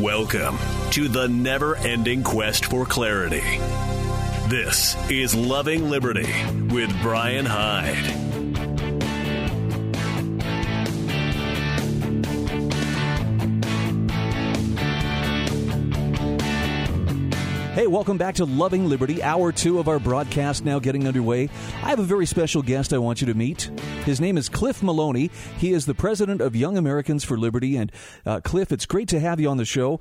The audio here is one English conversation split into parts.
Welcome to the never ending quest for clarity. This is Loving Liberty with Brian Hyde. Hey, welcome back to Loving Liberty, hour two of our broadcast now getting underway. I have a very special guest I want you to meet. His name is Cliff Maloney. He is the president of Young Americans for Liberty. And uh, Cliff, it's great to have you on the show.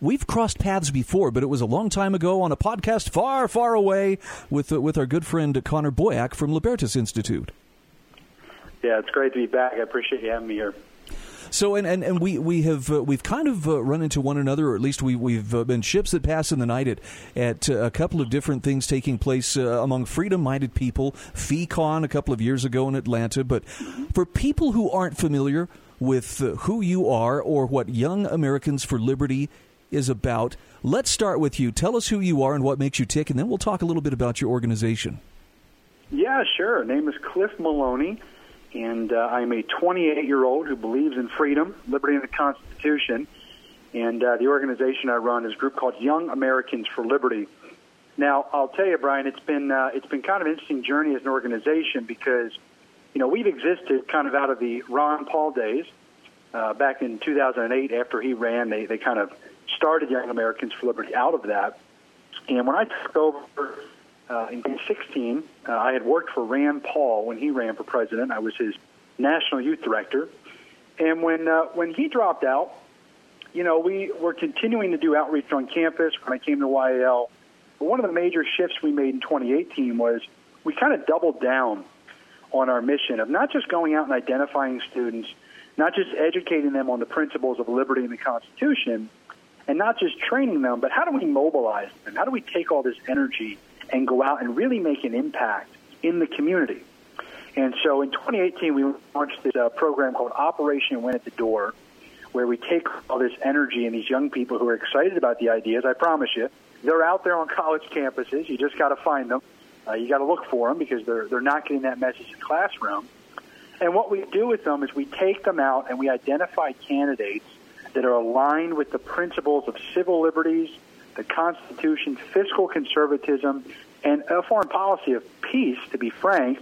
We've crossed paths before, but it was a long time ago on a podcast far, far away with uh, with our good friend Connor Boyack from Libertas Institute. Yeah, it's great to be back. I appreciate you having me here. So and, and, and we we have uh, we've kind of uh, run into one another, or at least we we've uh, been ships that pass in the night at at uh, a couple of different things taking place uh, among freedom-minded people. FeeCon a couple of years ago in Atlanta, but for people who aren't familiar with uh, who you are or what Young Americans for Liberty is about, let's start with you. Tell us who you are and what makes you tick, and then we'll talk a little bit about your organization. Yeah, sure. Name is Cliff Maloney and uh, I'm a 28 year old who believes in freedom, liberty, and the Constitution. And uh, the organization I run is a group called Young Americans for Liberty. Now, I'll tell you, Brian, it's been uh, it's been kind of an interesting journey as an organization because, you know, we've existed kind of out of the Ron Paul days. Uh, back in 2008, after he ran, they they kind of started Young Americans for Liberty out of that. And when I took over uh, in 2016, uh, I had worked for Rand Paul when he ran for president. I was his national youth director, and when uh, when he dropped out, you know, we were continuing to do outreach on campus. When I came to YAL, but one of the major shifts we made in 2018 was we kind of doubled down on our mission of not just going out and identifying students, not just educating them on the principles of liberty and the Constitution, and not just training them, but how do we mobilize them? How do we take all this energy and go out and really make an impact in the community. And so in 2018, we launched this uh, program called Operation Win at the Door, where we take all this energy and these young people who are excited about the ideas. I promise you, they're out there on college campuses. You just got to find them. Uh, you got to look for them because they're they're not getting that message in the classroom. And what we do with them is we take them out and we identify candidates that are aligned with the principles of civil liberties, the Constitution, fiscal conservatism, and a foreign policy of peace, to be frank,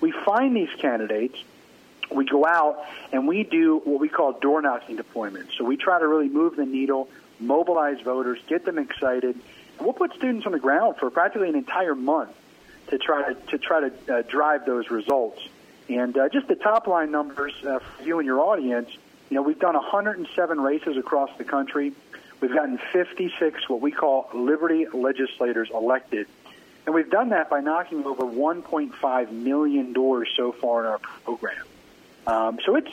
we find these candidates. We go out and we do what we call door knocking deployments. So we try to really move the needle, mobilize voters, get them excited. And we'll put students on the ground for practically an entire month to try to, to try to uh, drive those results. And uh, just the top line numbers uh, for you and your audience, you know, we've done 107 races across the country. We've gotten 56 what we call Liberty legislators elected. And we've done that by knocking over 1.5 million doors so far in our program. Um, so it's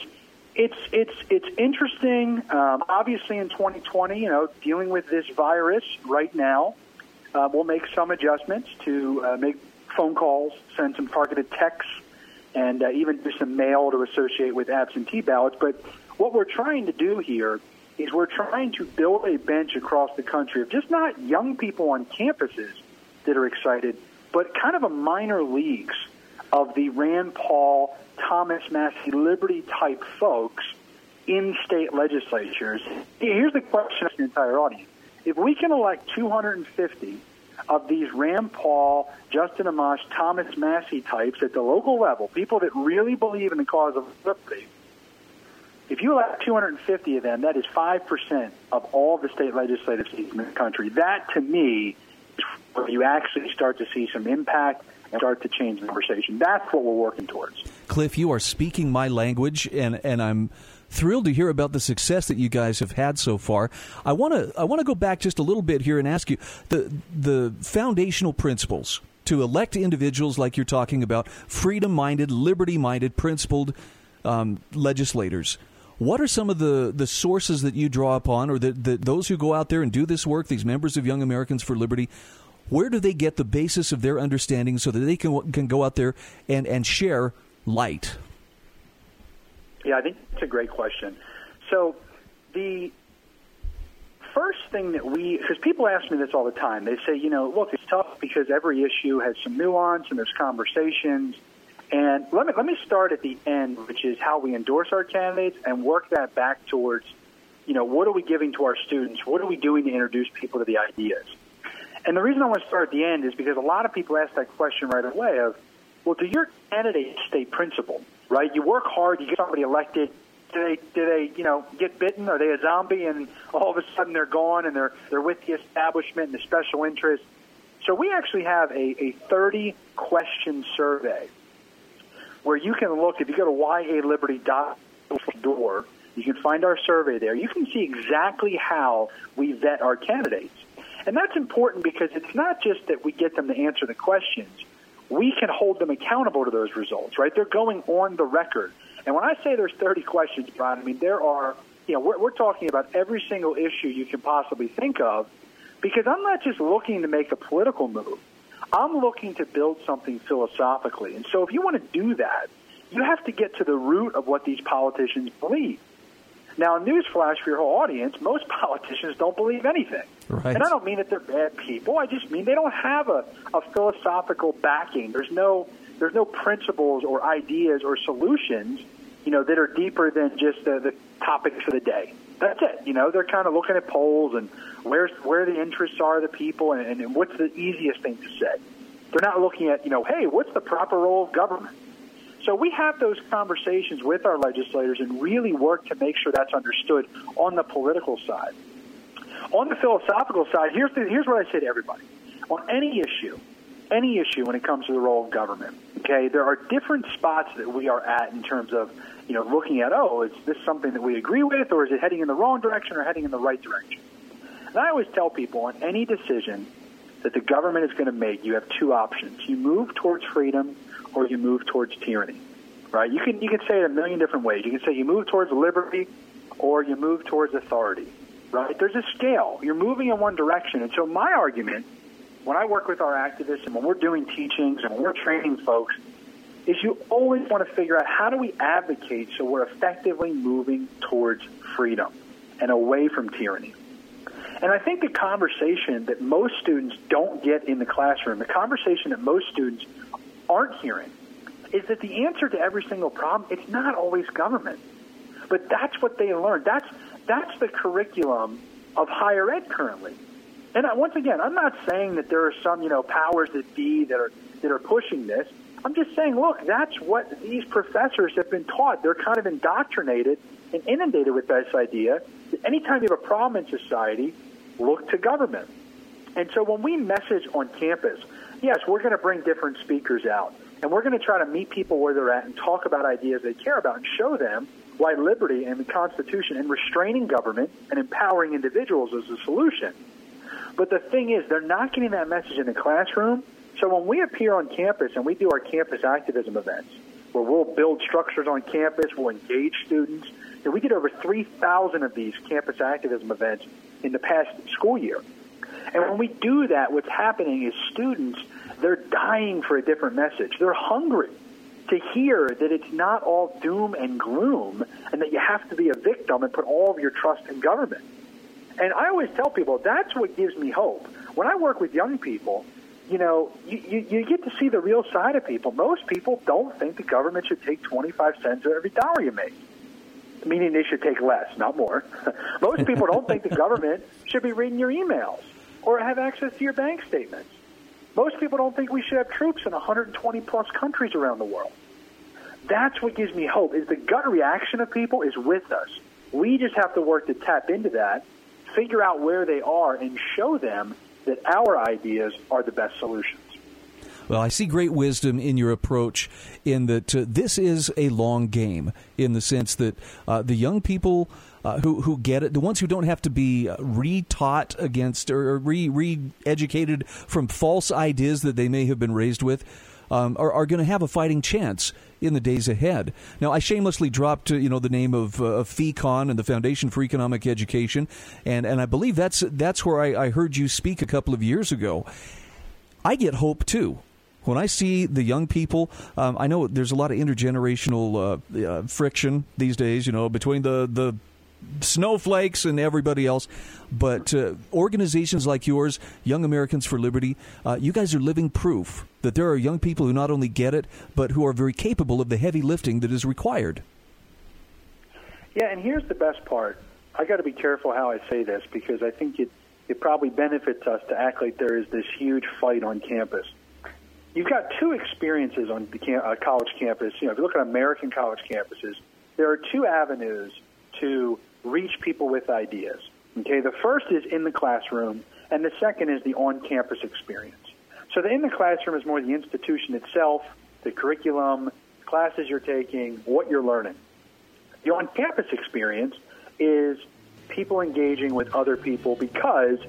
it's it's it's interesting. Um, obviously, in 2020, you know, dealing with this virus right now, uh, we'll make some adjustments to uh, make phone calls, send some targeted texts, and uh, even do some mail to associate with absentee ballots. But what we're trying to do here is we're trying to build a bench across the country of just not young people on campuses that are excited, but kind of a minor leagues of the Rand Paul, Thomas Massie, Liberty type folks in state legislatures. Here's the question to the entire audience. If we can elect 250 of these Rand Paul, Justin Amash, Thomas Massie types at the local level, people that really believe in the cause of liberty, if you elect 250 of them, that is 5% of all the state legislative seats in the country. That, to me, where you actually start to see some impact and start to change the conversation. That's what we're working towards. Cliff, you are speaking my language, and, and I'm thrilled to hear about the success that you guys have had so far. I want to I want to go back just a little bit here and ask you the the foundational principles to elect individuals like you're talking about, freedom-minded, liberty-minded, principled um, legislators. What are some of the, the sources that you draw upon, or that those who go out there and do this work, these members of Young Americans for Liberty, where do they get the basis of their understanding so that they can can go out there and, and share light? Yeah, I think it's a great question. So the first thing that we, because people ask me this all the time, they say, you know, look, it's tough because every issue has some nuance and there's conversations and let me let me start at the end, which is how we endorse our candidates and work that back towards, you know, what are we giving to our students? What are we doing to introduce people to the ideas? And the reason I want to start at the end is because a lot of people ask that question right away of, well, do your candidates stay principled, right? You work hard, you get somebody elected, do they do they you know get bitten? Are they a zombie and all of a sudden they're gone and they're they're with the establishment and the special interest? So we actually have a, a 30 question survey where you can look if you go to yaliberty.org, you can find our survey there. You can see exactly how we vet our candidates. And that's important because it's not just that we get them to answer the questions. We can hold them accountable to those results, right? They're going on the record. And when I say there's 30 questions, Brian, I mean, there are, you know, we're, we're talking about every single issue you can possibly think of because I'm not just looking to make a political move. I'm looking to build something philosophically. And so if you want to do that, you have to get to the root of what these politicians believe. Now, newsflash for your whole audience, most politicians don't believe anything. Right. And I don't mean that they're bad people. I just mean they don't have a, a philosophical backing. There's no there's no principles or ideas or solutions, you know, that are deeper than just the, the topics for the day. That's it. You know, they're kind of looking at polls and where's where the interests are of the people and, and what's the easiest thing to say. They're not looking at, you know, hey, what's the proper role of government? So we have those conversations with our legislators and really work to make sure that's understood on the political side. On the philosophical side, here's, the, here's what I say to everybody. On any issue, any issue when it comes to the role of government, okay, there are different spots that we are at in terms of, you know, looking at, oh, is this something that we agree with, or is it heading in the wrong direction or heading in the right direction? And I always tell people on any decision that the government is going to make, you have two options. You move towards freedom or you move towards tyranny. Right? You can you can say it a million different ways. You can say you move towards liberty or you move towards authority. Right? There's a scale. You're moving in one direction. And so my argument when I work with our activists and when we're doing teachings and when we're training folks is you always want to figure out how do we advocate so we're effectively moving towards freedom and away from tyranny. And I think the conversation that most students don't get in the classroom, the conversation that most students aren't hearing, is that the answer to every single problem, it's not always government. But that's what they learn. That's that's the curriculum of higher ed currently. And once again, I'm not saying that there are some, you know, powers that be that are that are pushing this. I'm just saying, look, that's what these professors have been taught. They're kind of indoctrinated and inundated with this idea that anytime you have a problem in society, look to government. And so when we message on campus, yes, we're going to bring different speakers out. And we're going to try to meet people where they're at and talk about ideas they care about and show them why liberty and the Constitution and restraining government and empowering individuals is the solution. But the thing is, they're not getting that message in the classroom. So when we appear on campus and we do our campus activism events, where we'll build structures on campus, we'll engage students, and we did over 3,000 of these campus activism events in the past school year. And when we do that, what's happening is students, they're dying for a different message. They're hungry to hear that it's not all doom and gloom and that you have to be a victim and put all of your trust in government. And I always tell people that's what gives me hope. When I work with young people, you know, you, you, you get to see the real side of people. Most people don't think the government should take 25 cents of every dollar you make meaning they should take less, not more. Most people don't think the government should be reading your emails or have access to your bank statements. Most people don't think we should have troops in 120 plus countries around the world. That's what gives me hope is the gut reaction of people is with us. We just have to work to tap into that, figure out where they are and show them that our ideas are the best solutions. Well, I see great wisdom in your approach in that uh, this is a long game in the sense that uh, the young people uh, who who get it, the ones who don't have to be uh, re-taught against or re re-educated from false ideas that they may have been raised with, um, are, are going to have a fighting chance in the days ahead. Now, I shamelessly dropped, uh, you know, the name of, uh, of FECON and the Foundation for Economic Education, and, and I believe that's that's where I, I heard you speak a couple of years ago. I get hope too when I see the young people, um, I know there's a lot of intergenerational uh, uh, friction these days, you know, between the, the snowflakes and everybody else. But uh, organizations like yours, Young Americans for Liberty, uh, you guys are living proof that there are young people who not only get it, but who are very capable of the heavy lifting that is required. Yeah, and here's the best part. I got to be careful how I say this because I think it it probably benefits us to act like there is this huge fight on campus. You've got two experiences on the cam- uh, college campus. You know, if you look at American college campuses, there are two avenues to reach people with ideas. Okay, the first is in the classroom, and the second is the on-campus experience. So the in the classroom is more the institution itself, the curriculum, classes you're taking, what you're learning. The on-campus experience is people engaging with other people because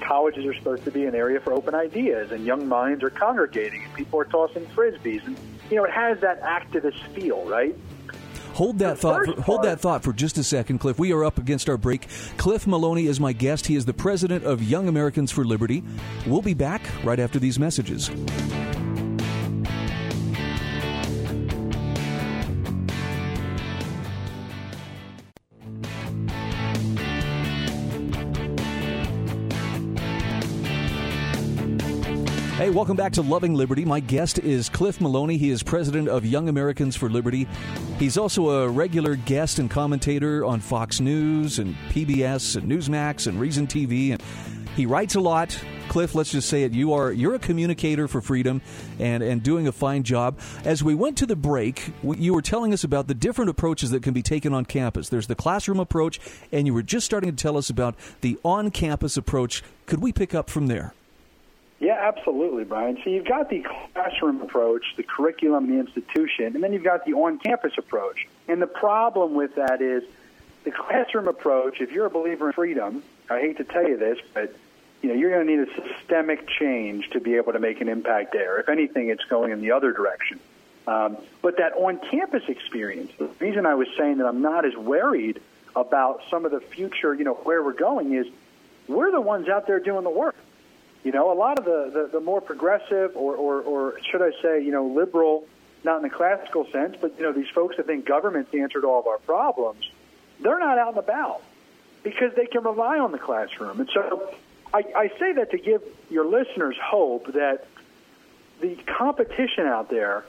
colleges are supposed to be an area for open ideas and young minds are congregating and people are tossing frisbees and you know it has that activist feel right Hold that thought. For, hold that thought for just a second, Cliff. We are up against our break. Cliff Maloney is my guest. He is the president of Young Americans for Liberty. We'll be back right after these messages. Hey, welcome back to Loving Liberty. My guest is Cliff Maloney. He is president of Young Americans for Liberty. He's also a regular guest and commentator on Fox News and PBS and Newsmax and Reason TV. And he writes a lot. Cliff, let's just say it. You are you're a communicator for freedom and and doing a fine job. As we went to the break, you were telling us about the different approaches that can be taken on campus. There's the classroom approach, and you were just starting to tell us about the on-campus approach. Could we pick up from there? Yeah, absolutely, Brian. So you've got the classroom approach, the curriculum, the institution, and then you've got the on-campus approach. And the problem with that is the classroom approach. If you're a believer in freedom, I hate to tell you this, but you know you're going to need a systemic change to be able to make an impact there. If anything, it's going in the other direction. Um, but that on-campus experience, the reason I was saying that I'm not as worried about some of the future, you know, where we're going is we're the ones out there doing the work. You know, a lot of the, the, the more progressive, or, or, or should I say, you know, liberal, not in the classical sense, but, you know, these folks that think government's the answer to all of our problems, they're not out and about because they can rely on the classroom. And so I, I say that to give your listeners hope that the competition out there,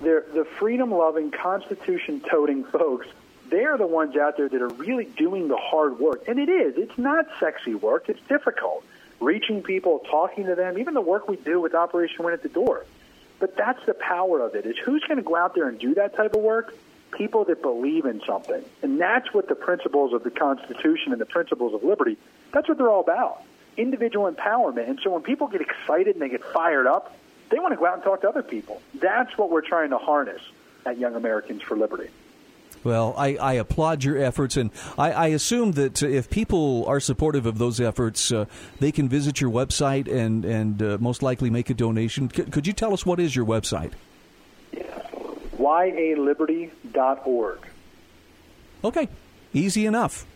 the freedom loving, constitution toting folks, they're the ones out there that are really doing the hard work. And it is. It's not sexy work, it's difficult reaching people, talking to them, even the work we do with Operation Win at the Door. But that's the power of it. is who's going to go out there and do that type of work? People that believe in something. And that's what the principles of the Constitution and the principles of liberty, that's what they're all about. Individual empowerment. And so when people get excited and they get fired up, they want to go out and talk to other people. That's what we're trying to harness at Young Americans for Liberty. Well, I, I, applaud your efforts, and I, I, assume that if people are supportive of those efforts, uh, they can visit your website and and uh, most likely make a donation. C- could you tell us what is your website? YALiberty.org. Okay, easy enough.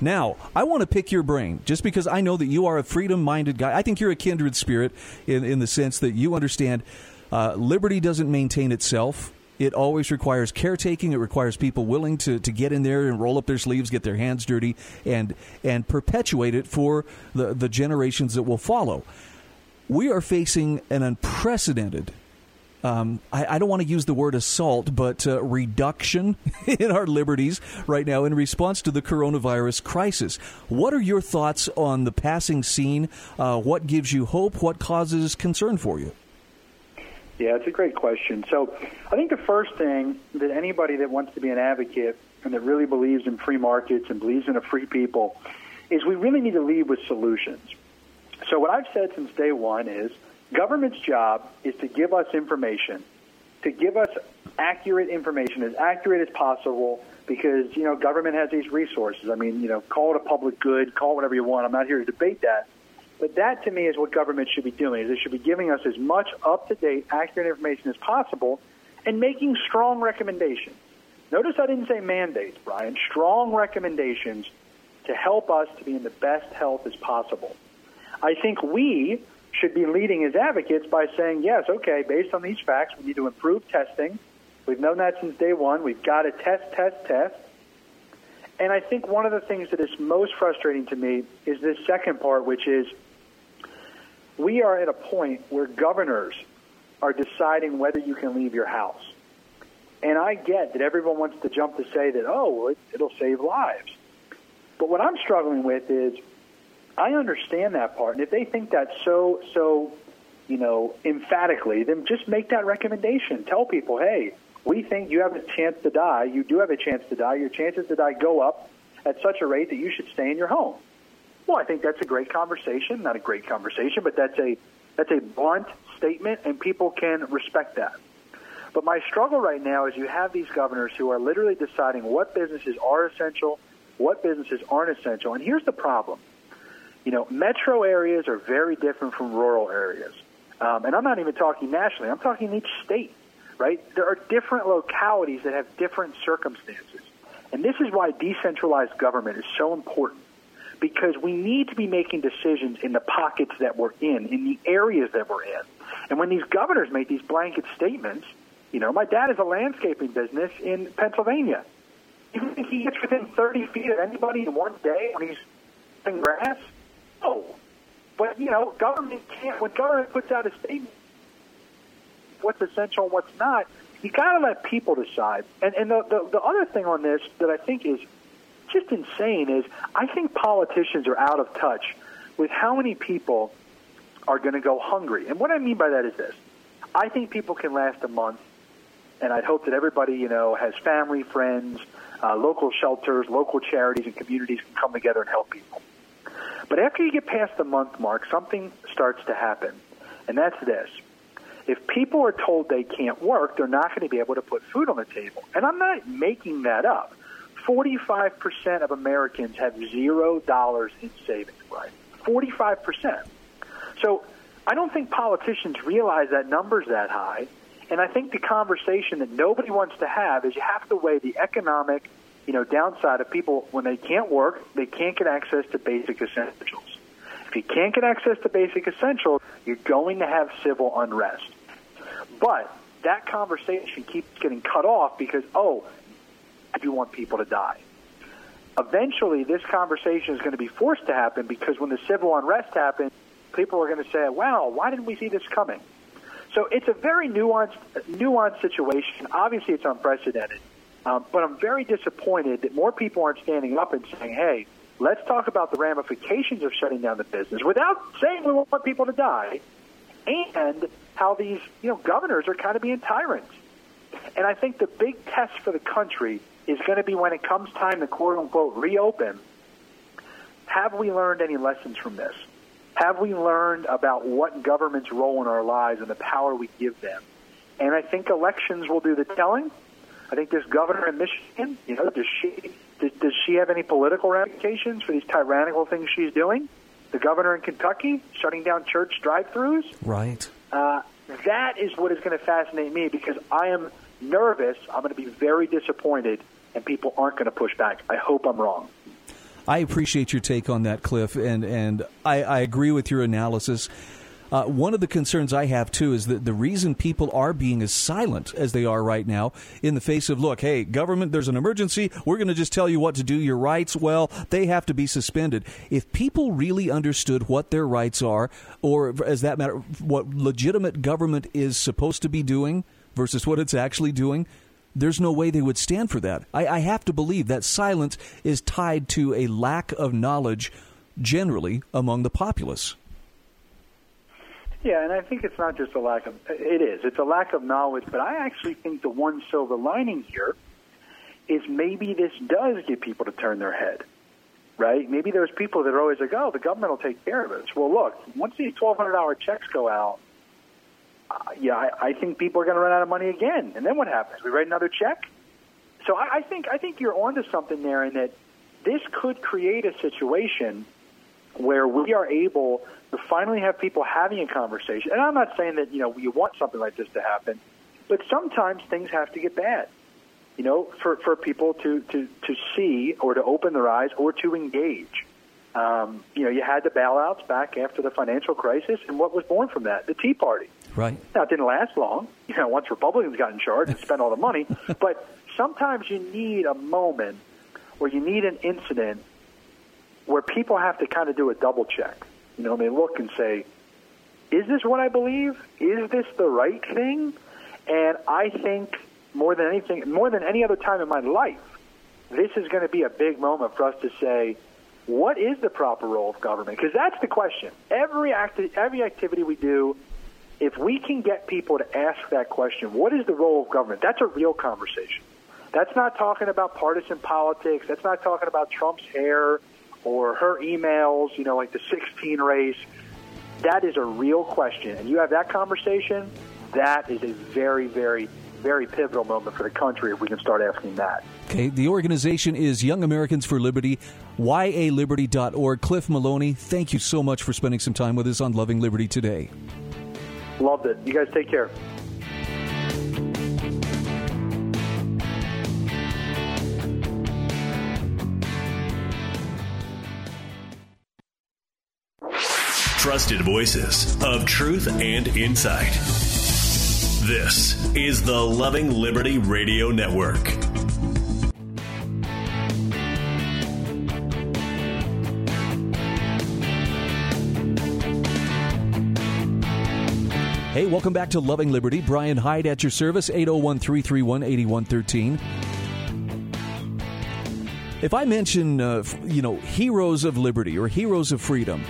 Now, I want to pick your brain just because I know that you are a freedom minded guy. I think you're a kindred spirit in, in the sense that you understand uh, liberty doesn't maintain itself it always requires caretaking. It requires people willing to, to get in there and roll up their sleeves, get their hands dirty, and and perpetuate it for the, the generations that will follow. We are facing an unprecedented um, I, I, don't want to use the word assault, but uh, reduction in our liberties right now in response to the coronavirus crisis. What are your thoughts on the passing scene? Uh, what gives you hope? What causes concern for you? Yeah, it's a great question. So I think the first thing that anybody that wants to be an advocate and that really believes in free markets and believes in a free people is we really need to lead with solutions. So what I've said since day one is government's job is to give us information, to give us accurate information, as accurate as possible, because, you know, government has these resources. I mean, you know, call it a public good, call it whatever you want. I'm not here to debate that. But that to me is what government should be doing. Is it should be giving us as much up-to-date, accurate information as possible, and making strong recommendations. Notice I didn't say mandates, Brian. Strong recommendations to help us to be in the best health as possible. I think we should be leading as advocates by saying, yes, okay, based on these facts, we need to improve testing. We've known that since day one. We've got to test, test, test. And I think one of the things that is most frustrating to me is this second part, which is we are at a point where governors are deciding whether you can leave your house. And I get that everyone wants to jump to say that, oh, it'll save lives. But what I'm struggling with is I understand that part, and if they think that so so, you know, emphatically, then just make that recommendation. Tell people, hey, we think you have a chance to die. You do have a chance to die. Your chances to die go up at such a rate that you should stay in your home. Well, I think that's a great conversation. Not a great conversation, but that's a that's a blunt statement, and people can respect that. But my struggle right now is you have these governors who are literally deciding what businesses are essential, what businesses aren't essential. And here's the problem. You know, metro areas are very different from rural areas. Um, and I'm not even talking nationally, I'm talking in each state, right? There are different localities that have different circumstances. And this is why decentralized government is so important because we need to be making decisions in the pockets that we're in, in the areas that we're in. And when these governors make these blanket statements, you know, my dad is a landscaping business in Pennsylvania. You think he gets within 30 feet of anybody in one day when he's cutting grass? No. But, you know, government can't, when government puts out a statement, what's essential and what's not, you got to let people decide. And, and the, the, the other thing on this that I think is just insane is I think politicians are out of touch with how many people are going to go hungry. And what I mean by that is this I think people can last a month, and I'd hope that everybody, you know, has family, friends, uh, local shelters, local charities, and communities can come together and help people. But after you get past the month mark, something starts to happen, and that's this. If people are told they can't work, they're not going to be able to put food on the table. And I'm not making that up. 45% of Americans have zero dollars in savings, right? 45%. So I don't think politicians realize that number's that high. And I think the conversation that nobody wants to have is you have to weigh the economic, you know, downside of people when they can't work, they can't get access to basic essentials. If you can't get access to basic essentials, you're going to have civil unrest. But that conversation keeps getting cut off because, oh, I do want people to die. Eventually, this conversation is going to be forced to happen because when the civil unrest happens, people are going to say, "Wow, why didn't we see this coming?" So it's a very nuanced, nuanced situation. Obviously, it's unprecedented, um, but I'm very disappointed that more people aren't standing up and saying, "Hey, let's talk about the ramifications of shutting down the business," without saying we want people to die, and how these you know governors are kind of being tyrants. And I think the big test for the country is going to be when it comes time to quote unquote reopen. Have we learned any lessons from this? Have we learned about what government's role in our lives and the power we give them? And I think elections will do the telling. I think this governor in Michigan, you know, does she does, does she have any political ramifications for these tyrannical things she's doing? The governor in Kentucky shutting down church drive-throughs. Right. Uh, that is what is going to fascinate me because I am nervous. I'm going to be very disappointed, and people aren't going to push back. I hope I'm wrong. I appreciate your take on that, Cliff, and and I, I agree with your analysis. Uh, one of the concerns I have too is that the reason people are being as silent as they are right now, in the face of look, hey, government, there's an emergency. We're going to just tell you what to do. Your rights, well, they have to be suspended. If people really understood what their rights are, or as that matter, what legitimate government is supposed to be doing versus what it's actually doing, there's no way they would stand for that. I, I have to believe that silence is tied to a lack of knowledge generally among the populace. Yeah, and I think it's not just a lack of it is. It's a lack of knowledge, but I actually think the one silver lining here is maybe this does get people to turn their head. Right? Maybe there's people that are always like, "Oh, the government will take care of us. Well, look, once these twelve hundred dollar checks go out, yeah, I, I think people are going to run out of money again. And then what happens? We write another check. So I, I think I think you're onto something there, in that this could create a situation where we are able to finally have people having a conversation. And I'm not saying that you know you want something like this to happen, but sometimes things have to get bad. You know, for for people to to to see or to open their eyes or to engage. Um, you know, you had the bailouts back after the financial crisis, and what was born from that? The Tea Party. Right. Now, it didn't last long, you know, once Republicans got in charge and spent all the money. but sometimes you need a moment where you need an incident where people have to kind of do a double check. You know, they look and say, is this what I believe? Is this the right thing? And I think more than anything, more than any other time in my life, this is going to be a big moment for us to say, what is the proper role of government? Because that's the question. Every acti- every activity we do, if we can get people to ask that question, what is the role of government? That's a real conversation. That's not talking about partisan politics. That's not talking about Trump's hair or her emails, you know, like the 16 race. That is a real question. And you have that conversation, that is a very, very, very pivotal moment for the country if we can start asking that. Okay, the organization is Young Americans for Liberty, yaliberty.org. Cliff Maloney, thank you so much for spending some time with us on Loving Liberty today. Loved it. You guys take care. Trusted voices of truth and insight. This is the Loving Liberty Radio Network. Hey, welcome back to Loving Liberty. Brian Hyde at your service, 801 331 8113. If I mention, uh, you know, heroes of liberty or heroes of freedom,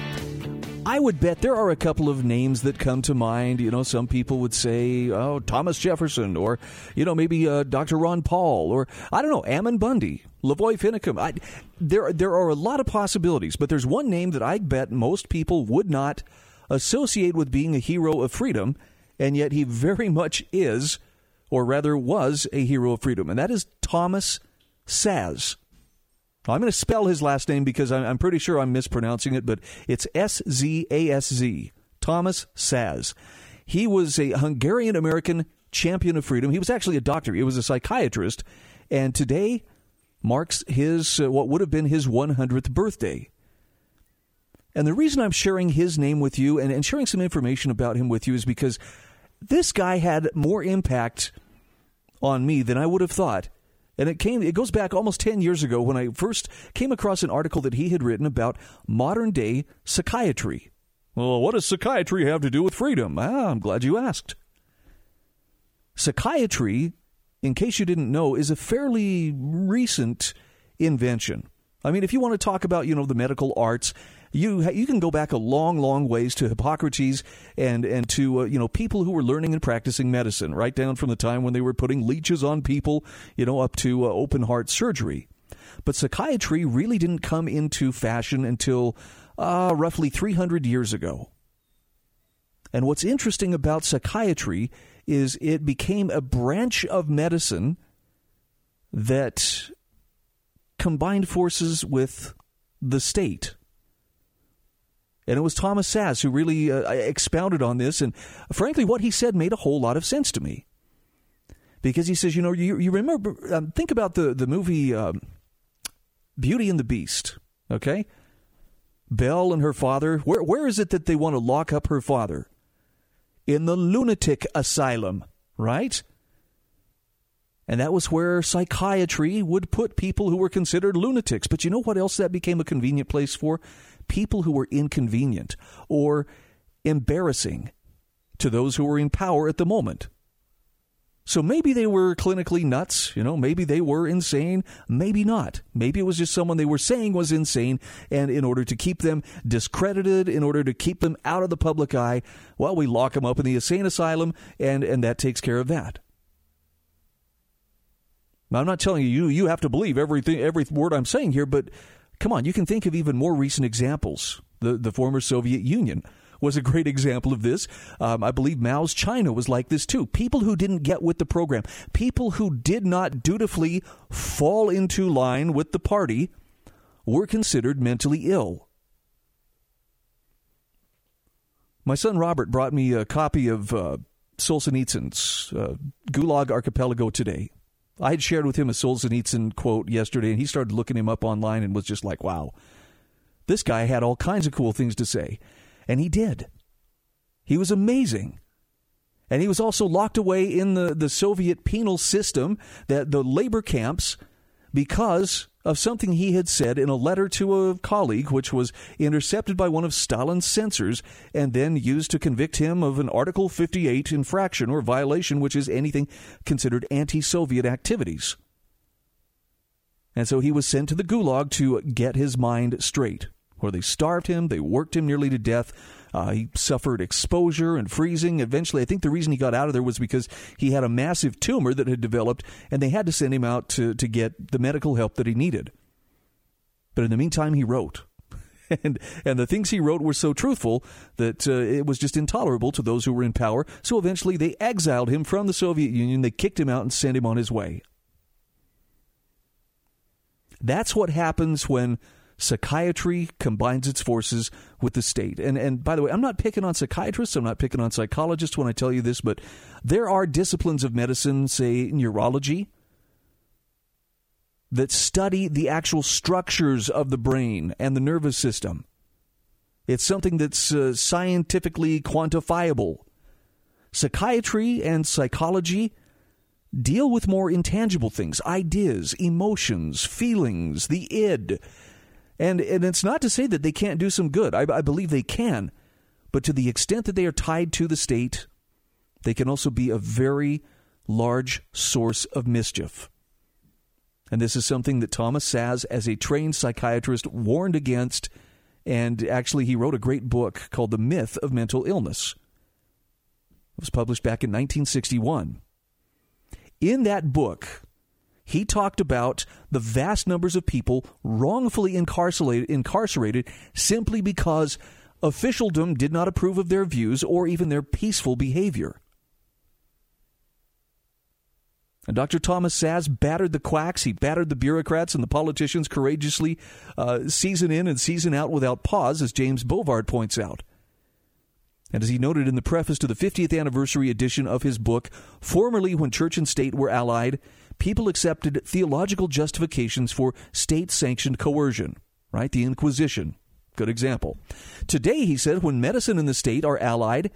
I would bet there are a couple of names that come to mind. You know, some people would say, oh, Thomas Jefferson, or, you know, maybe uh, Dr. Ron Paul, or, I don't know, Ammon Bundy, Lavoy Finicum. I, there, there are a lot of possibilities, but there's one name that I bet most people would not associate with being a hero of freedom, and yet he very much is, or rather was, a hero of freedom, and that is Thomas Szasz. I'm going to spell his last name because I'm pretty sure I'm mispronouncing it, but it's S Z A S Z. Thomas Szasz. He was a Hungarian American champion of freedom. He was actually a doctor, he was a psychiatrist, and today marks his uh, what would have been his 100th birthday. And the reason I'm sharing his name with you and, and sharing some information about him with you is because this guy had more impact on me than I would have thought. And it came it goes back almost 10 years ago when I first came across an article that he had written about modern day psychiatry. Well, what does psychiatry have to do with freedom? Ah, I'm glad you asked. Psychiatry, in case you didn't know, is a fairly recent invention. I mean, if you want to talk about, you know, the medical arts, you you can go back a long, long ways to Hippocrates and and to uh, you know people who were learning and practicing medicine, right down from the time when they were putting leeches on people, you know, up to uh, open heart surgery. But psychiatry really didn't come into fashion until uh, roughly 300 years ago. And what's interesting about psychiatry is it became a branch of medicine that combined forces with the state. And it was Thomas Szasz who really uh, expounded on this. And frankly, what he said made a whole lot of sense to me. Because he says, you know, you, you remember, um, think about the, the movie um, Beauty and the Beast, okay? Belle and her father. Where, where is it that they want to lock up her father? In the lunatic asylum, right? And that was where psychiatry would put people who were considered lunatics. But you know what else that became a convenient place for? People who were inconvenient or embarrassing to those who were in power at the moment. So maybe they were clinically nuts, you know, maybe they were insane, maybe not. Maybe it was just someone they were saying was insane, and in order to keep them discredited, in order to keep them out of the public eye, well, we lock them up in the insane asylum, and, and that takes care of that. Now, I'm not telling you, you you have to believe everything every word I'm saying here, but Come on, you can think of even more recent examples. The, the former Soviet Union was a great example of this. Um, I believe Mao's China was like this too. People who didn't get with the program, people who did not dutifully fall into line with the party, were considered mentally ill. My son Robert brought me a copy of uh, Solzhenitsyn's uh, Gulag Archipelago today. I had shared with him a Solzhenitsyn quote yesterday, and he started looking him up online and was just like, wow, this guy had all kinds of cool things to say. And he did. He was amazing. And he was also locked away in the, the Soviet penal system, that the labor camps, because of something he had said in a letter to a colleague, which was intercepted by one of Stalin's censors and then used to convict him of an Article 58 infraction or violation, which is anything considered anti Soviet activities. And so he was sent to the gulag to get his mind straight, where they starved him, they worked him nearly to death. Uh, he suffered exposure and freezing. Eventually, I think the reason he got out of there was because he had a massive tumor that had developed, and they had to send him out to, to get the medical help that he needed. But in the meantime, he wrote. And, and the things he wrote were so truthful that uh, it was just intolerable to those who were in power. So eventually they exiled him from the Soviet Union. They kicked him out and sent him on his way. That's what happens when psychiatry combines its forces with the state. And and by the way, I'm not picking on psychiatrists, I'm not picking on psychologists when I tell you this, but there are disciplines of medicine, say neurology, that study the actual structures of the brain and the nervous system. It's something that's uh, scientifically quantifiable. Psychiatry and psychology deal with more intangible things ideas, emotions, feelings, the id. And, and it's not to say that they can't do some good. I, I believe they can. But to the extent that they are tied to the state, they can also be a very large source of mischief. And this is something that Thomas Szasz, as a trained psychiatrist, warned against. And actually, he wrote a great book called The Myth of Mental Illness. It was published back in 1961. In that book, he talked about the vast numbers of people wrongfully incarcerated, incarcerated simply because officialdom did not approve of their views or even their peaceful behavior. And Dr. Thomas Szasz battered the quacks, he battered the bureaucrats and the politicians courageously, uh, season in and season out without pause, as James Bovard points out. And as he noted in the preface to the 50th anniversary edition of his book, formerly when church and state were allied, people accepted theological justifications for state sanctioned coercion, right? The Inquisition. Good example. Today, he said, when medicine and the state are allied,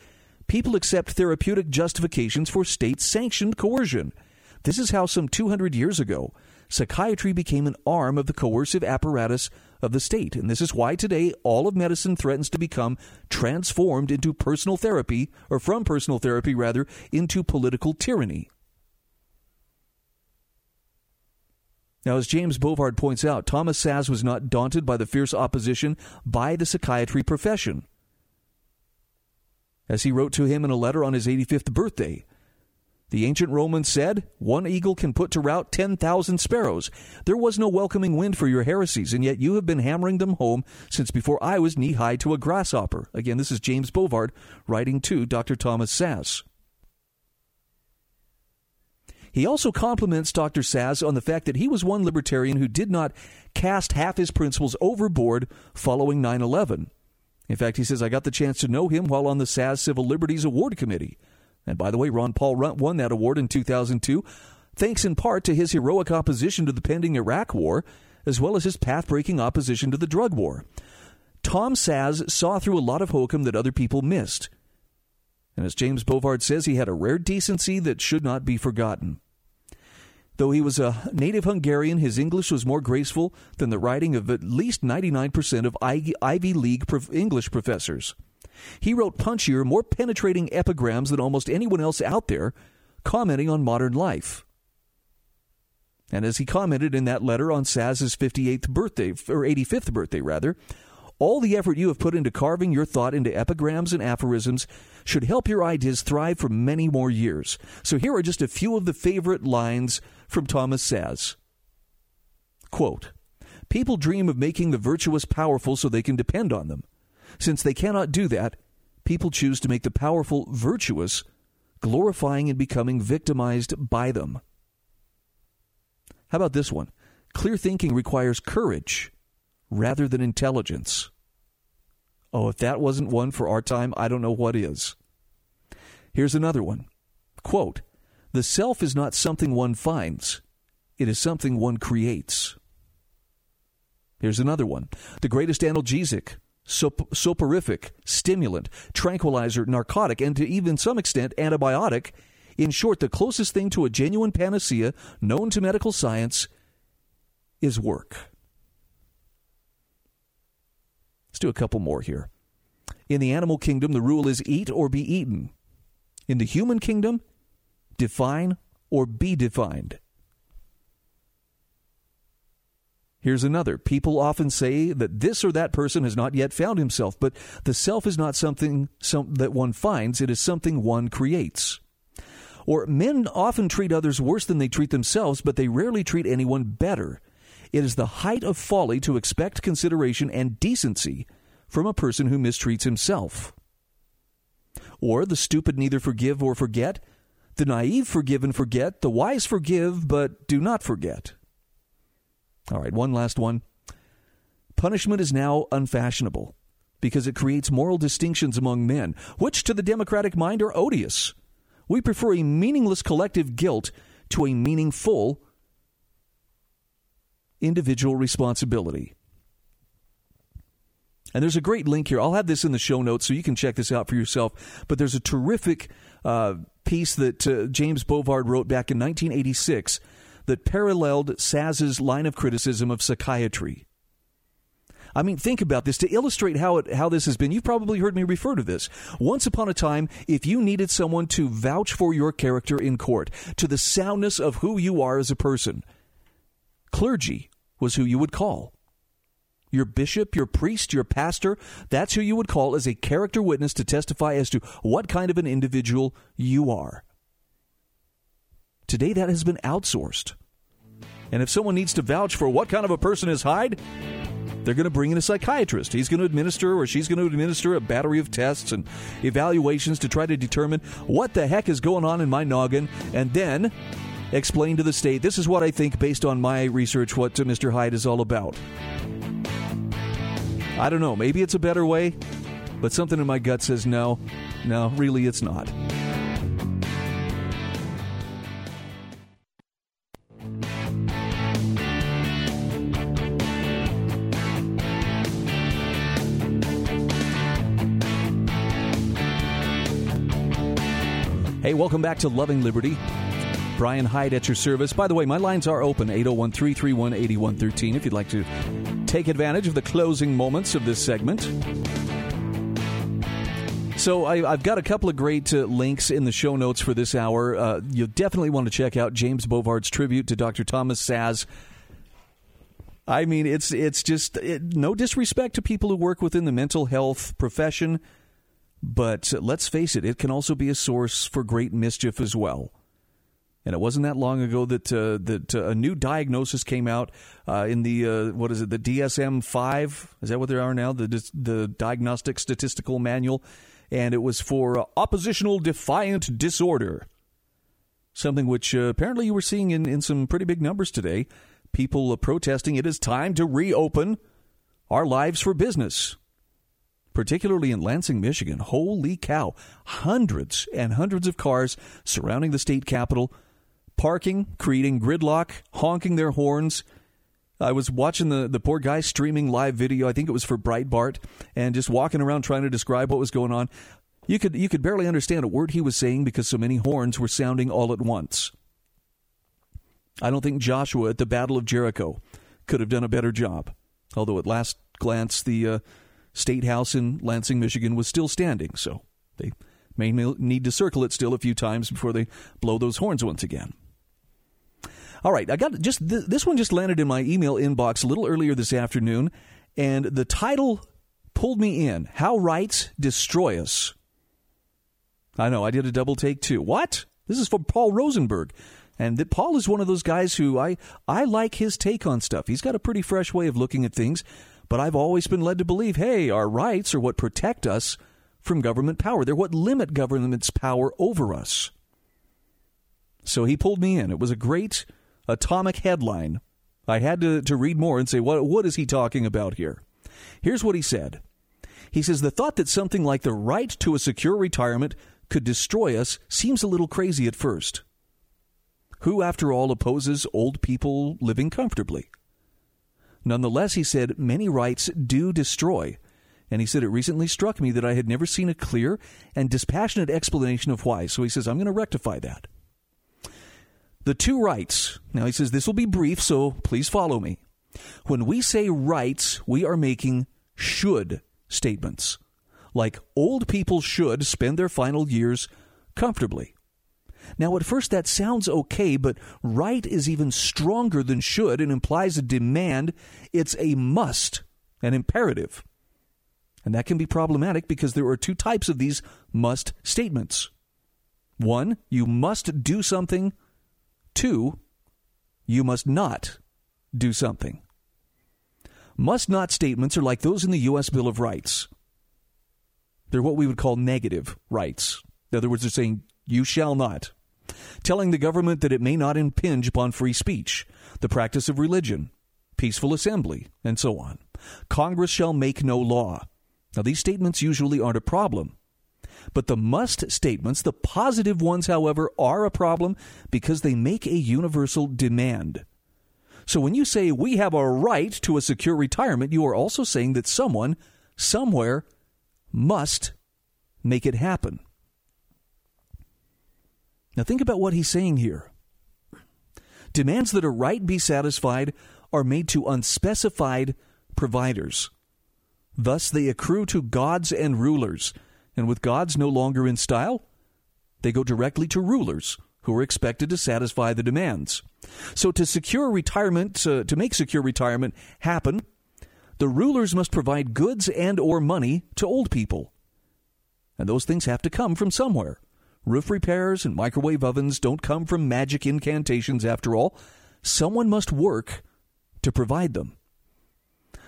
people accept therapeutic justifications for state sanctioned coercion. This is how some 200 years ago, psychiatry became an arm of the coercive apparatus of the state. And this is why today all of medicine threatens to become transformed into personal therapy, or from personal therapy, rather, into political tyranny. Now, as James Bovard points out, Thomas Szasz was not daunted by the fierce opposition by the psychiatry profession. As he wrote to him in a letter on his 85th birthday, the ancient Romans said, One eagle can put to rout 10,000 sparrows. There was no welcoming wind for your heresies, and yet you have been hammering them home since before I was knee high to a grasshopper. Again, this is James Bovard writing to Dr. Thomas Szasz. He also compliments Dr. Szasz on the fact that he was one libertarian who did not cast half his principles overboard following 9 11. In fact, he says, I got the chance to know him while on the Szasz Civil Liberties Award Committee. And by the way, Ron Paul Runt won that award in 2002, thanks in part to his heroic opposition to the pending Iraq War, as well as his path breaking opposition to the drug war. Tom Szasz saw through a lot of hokum that other people missed. And as James Bovard says, he had a rare decency that should not be forgotten. Though he was a native Hungarian, his English was more graceful than the writing of at least 99% of Ivy League English professors. He wrote punchier, more penetrating epigrams than almost anyone else out there, commenting on modern life. And as he commented in that letter on Szasz's 58th birthday, or 85th birthday rather, all the effort you have put into carving your thought into epigrams and aphorisms should help your ideas thrive for many more years. So here are just a few of the favorite lines from Thomas Szasz. Quote, People dream of making the virtuous powerful so they can depend on them. Since they cannot do that, people choose to make the powerful virtuous, glorifying and becoming victimized by them. How about this one? Clear thinking requires courage rather than intelligence. Oh, if that wasn't one for our time, I don't know what is. Here's another one. Quote, the self is not something one finds, it is something one creates. Here's another one. The greatest analgesic sop- soporific, stimulant, tranquilizer, narcotic, and to even some extent antibiotic. In short, the closest thing to a genuine panacea known to medical science is work. Let's do a couple more here. In the animal kingdom, the rule is eat or be eaten. In the human kingdom, define or be defined. Here's another. People often say that this or that person has not yet found himself, but the self is not something some, that one finds, it is something one creates. Or men often treat others worse than they treat themselves, but they rarely treat anyone better. It is the height of folly to expect consideration and decency from a person who mistreats himself. Or the stupid neither forgive or forget, the naive forgive and forget, the wise forgive but do not forget. All right, one last one. Punishment is now unfashionable because it creates moral distinctions among men, which to the democratic mind are odious. We prefer a meaningless collective guilt to a meaningful individual responsibility. And there's a great link here. I'll have this in the show notes so you can check this out for yourself. But there's a terrific uh, piece that uh, James Bovard wrote back in 1986 that paralleled Szasz's line of criticism of psychiatry. I mean, think about this to illustrate how it, how this has been. You've probably heard me refer to this. Once upon a time, if you needed someone to vouch for your character in court, to the soundness of who you are as a person, clergy was who you would call. Your bishop, your priest, your pastor, that's who you would call as a character witness to testify as to what kind of an individual you are. Today, that has been outsourced. And if someone needs to vouch for what kind of a person is Hyde, they're going to bring in a psychiatrist. He's going to administer or she's going to administer a battery of tests and evaluations to try to determine what the heck is going on in my noggin and then explain to the state this is what I think based on my research what Mr. Hyde is all about. I don't know. Maybe it's a better way, but something in my gut says no. No, really, it's not. Hey, welcome back to Loving Liberty. Brian Hyde at your service. By the way, my lines are open 801 331 8113 if you'd like to take advantage of the closing moments of this segment. So I, have got a couple of great uh, links in the show notes for this hour. Uh, you definitely want to check out James Bovard's tribute to Dr. Thomas Szasz. I mean, it's it's just it, no disrespect to people who work within the mental health profession. But let's face it, it can also be a source for great mischief as well. And it wasn't that long ago that uh, that uh, a new diagnosis came out uh, in the uh, what is it the DSM five is that what they are now the the Diagnostic Statistical Manual, and it was for oppositional defiant disorder, something which uh, apparently you were seeing in in some pretty big numbers today. People uh, protesting it is time to reopen our lives for business particularly in Lansing, Michigan. Holy cow. Hundreds and hundreds of cars surrounding the state capitol, parking, creating gridlock, honking their horns. I was watching the, the poor guy streaming live video. I think it was for Breitbart, and just walking around trying to describe what was going on. You could you could barely understand a word he was saying because so many horns were sounding all at once. I don't think Joshua at the Battle of Jericho could have done a better job. Although at last glance the uh, State House in Lansing, Michigan was still standing, so they may need to circle it still a few times before they blow those horns once again. All right, I got just th- this one just landed in my email inbox a little earlier this afternoon, and the title pulled me in: "How Rights Destroy Us." I know I did a double take too. What? This is from Paul Rosenberg. And that Paul is one of those guys who I, I like his take on stuff. He's got a pretty fresh way of looking at things. But I've always been led to believe hey, our rights are what protect us from government power, they're what limit government's power over us. So he pulled me in. It was a great atomic headline. I had to, to read more and say, what, what is he talking about here? Here's what he said. He says, The thought that something like the right to a secure retirement could destroy us seems a little crazy at first. Who, after all, opposes old people living comfortably? Nonetheless, he said, many rights do destroy. And he said, it recently struck me that I had never seen a clear and dispassionate explanation of why. So he says, I'm going to rectify that. The two rights. Now he says, this will be brief, so please follow me. When we say rights, we are making should statements. Like old people should spend their final years comfortably. Now, at first, that sounds okay, but right is even stronger than should and implies a demand. It's a must, an imperative. And that can be problematic because there are two types of these must statements. One, you must do something. Two, you must not do something. Must not statements are like those in the U.S. Bill of Rights. They're what we would call negative rights. In other words, they're saying, you shall not. Telling the government that it may not impinge upon free speech, the practice of religion, peaceful assembly, and so on. Congress shall make no law. Now, these statements usually aren't a problem. But the must statements, the positive ones, however, are a problem because they make a universal demand. So when you say we have a right to a secure retirement, you are also saying that someone, somewhere, must make it happen. Now think about what he's saying here. Demands that a right be satisfied are made to unspecified providers. Thus, they accrue to gods and rulers, and with gods no longer in style, they go directly to rulers who are expected to satisfy the demands. So, to secure retirement, uh, to make secure retirement happen, the rulers must provide goods and or money to old people. And those things have to come from somewhere. Roof repairs and microwave ovens don't come from magic incantations after all. Someone must work to provide them.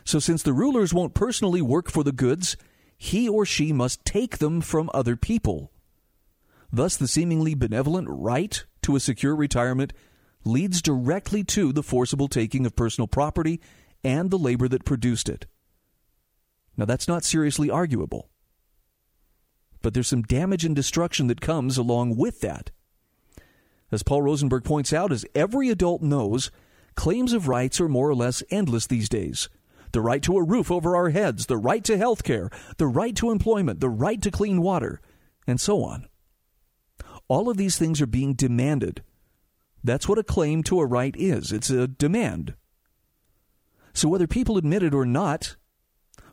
So since the rulers won't personally work for the goods, he or she must take them from other people. Thus, the seemingly benevolent right to a secure retirement leads directly to the forcible taking of personal property and the labor that produced it. Now, that's not seriously arguable. But there's some damage and destruction that comes along with that. As Paul Rosenberg points out, as every adult knows, claims of rights are more or less endless these days. The right to a roof over our heads, the right to health care, the right to employment, the right to clean water, and so on. All of these things are being demanded. That's what a claim to a right is it's a demand. So, whether people admit it or not,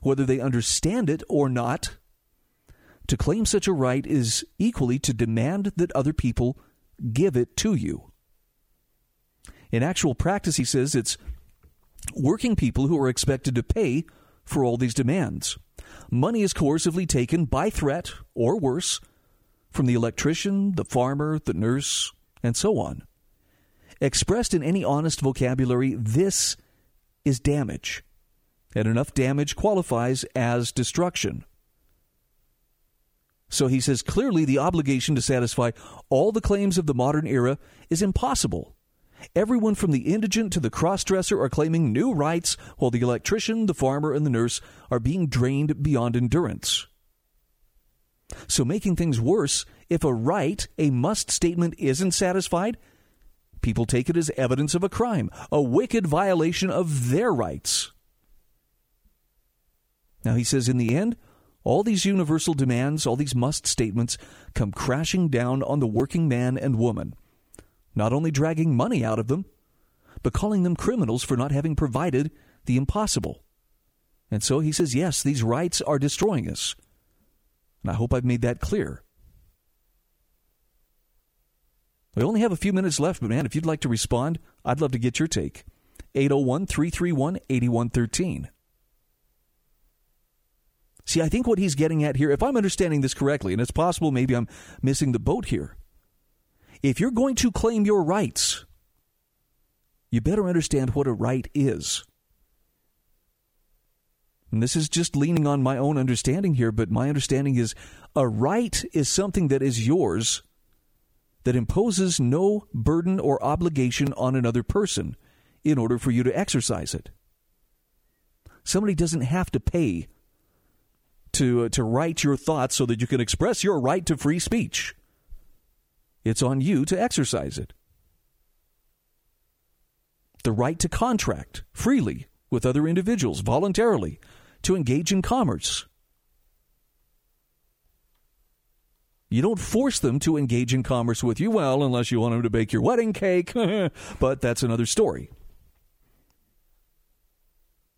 whether they understand it or not, to claim such a right is equally to demand that other people give it to you. In actual practice, he says it's working people who are expected to pay for all these demands. Money is coercively taken by threat or worse from the electrician, the farmer, the nurse, and so on. Expressed in any honest vocabulary, this is damage, and enough damage qualifies as destruction. So he says clearly the obligation to satisfy all the claims of the modern era is impossible. Everyone from the indigent to the crossdresser are claiming new rights, while the electrician, the farmer, and the nurse are being drained beyond endurance. So, making things worse, if a right, a must statement isn't satisfied, People take it as evidence of a crime, a wicked violation of their rights. Now, he says, in the end, all these universal demands, all these must statements come crashing down on the working man and woman, not only dragging money out of them, but calling them criminals for not having provided the impossible. And so he says, yes, these rights are destroying us. And I hope I've made that clear. We only have a few minutes left, but man, if you'd like to respond, I'd love to get your take. 801 331 8113. See, I think what he's getting at here, if I'm understanding this correctly, and it's possible maybe I'm missing the boat here, if you're going to claim your rights, you better understand what a right is. And this is just leaning on my own understanding here, but my understanding is a right is something that is yours that imposes no burden or obligation on another person in order for you to exercise it. Somebody doesn't have to pay to, uh, to write your thoughts so that you can express your right to free speech. It's on you to exercise it. The right to contract freely with other individuals voluntarily to engage in commerce You don't force them to engage in commerce with you, well, unless you want them to bake your wedding cake, but that's another story.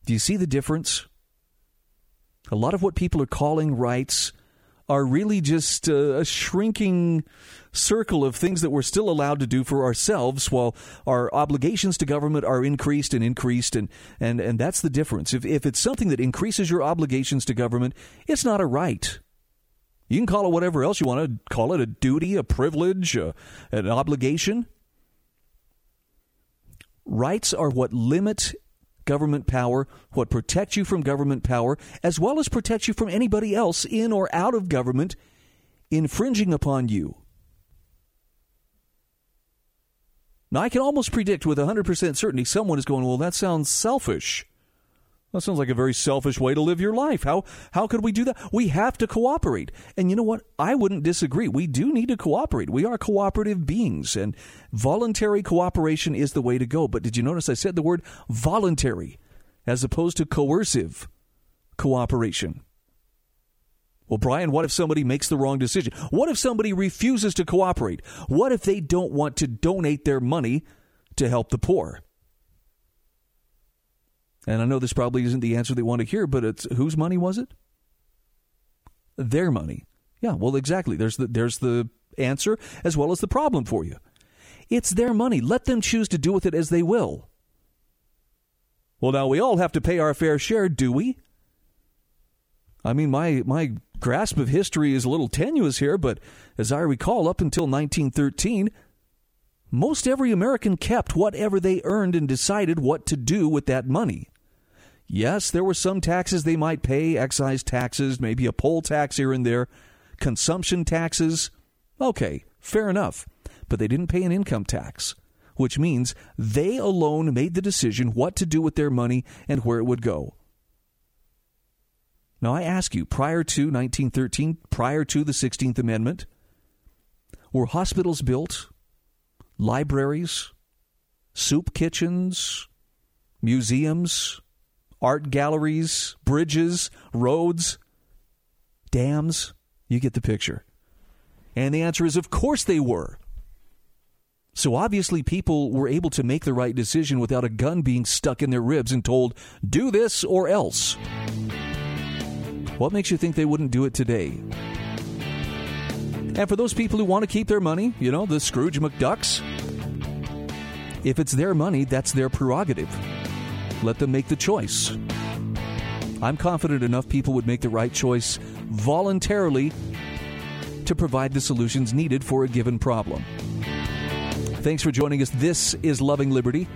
Do you see the difference? A lot of what people are calling rights are really just uh, a shrinking circle of things that we're still allowed to do for ourselves while our obligations to government are increased and increased and, and, and that's the difference. If if it's something that increases your obligations to government, it's not a right. You can call it whatever else you want to call it a duty, a privilege, a, an obligation. Rights are what limit government power, what protects you from government power, as well as protects you from anybody else in or out of government infringing upon you. Now, I can almost predict with 100% certainty someone is going, well, that sounds selfish. That sounds like a very selfish way to live your life. How how could we do that? We have to cooperate. And you know what? I wouldn't disagree. We do need to cooperate. We are cooperative beings and voluntary cooperation is the way to go. But did you notice I said the word voluntary as opposed to coercive cooperation? Well, Brian, what if somebody makes the wrong decision? What if somebody refuses to cooperate? What if they don't want to donate their money to help the poor? And I know this probably isn't the answer they want to hear, but it's whose money was it? Their money. Yeah, well, exactly. There's the there's the answer as well as the problem for you. It's their money. Let them choose to do with it as they will. Well, now we all have to pay our fair share, do we? I mean, my my grasp of history is a little tenuous here, but as I recall, up until 1913, most every American kept whatever they earned and decided what to do with that money. Yes, there were some taxes they might pay, excise taxes, maybe a poll tax here and there, consumption taxes. Okay, fair enough. But they didn't pay an income tax, which means they alone made the decision what to do with their money and where it would go. Now, I ask you, prior to 1913, prior to the 16th Amendment, were hospitals built, libraries, soup kitchens, museums, art galleries, bridges, roads, dams. You get the picture. And the answer is, of course they were. So obviously, people were able to make the right decision without a gun being stuck in their ribs and told, do this or else. What makes you think they wouldn't do it today? And for those people who want to keep their money, you know, the Scrooge McDucks, if it's their money, that's their prerogative. Let them make the choice. I'm confident enough people would make the right choice voluntarily to provide the solutions needed for a given problem. Thanks for joining us. This is Loving Liberty.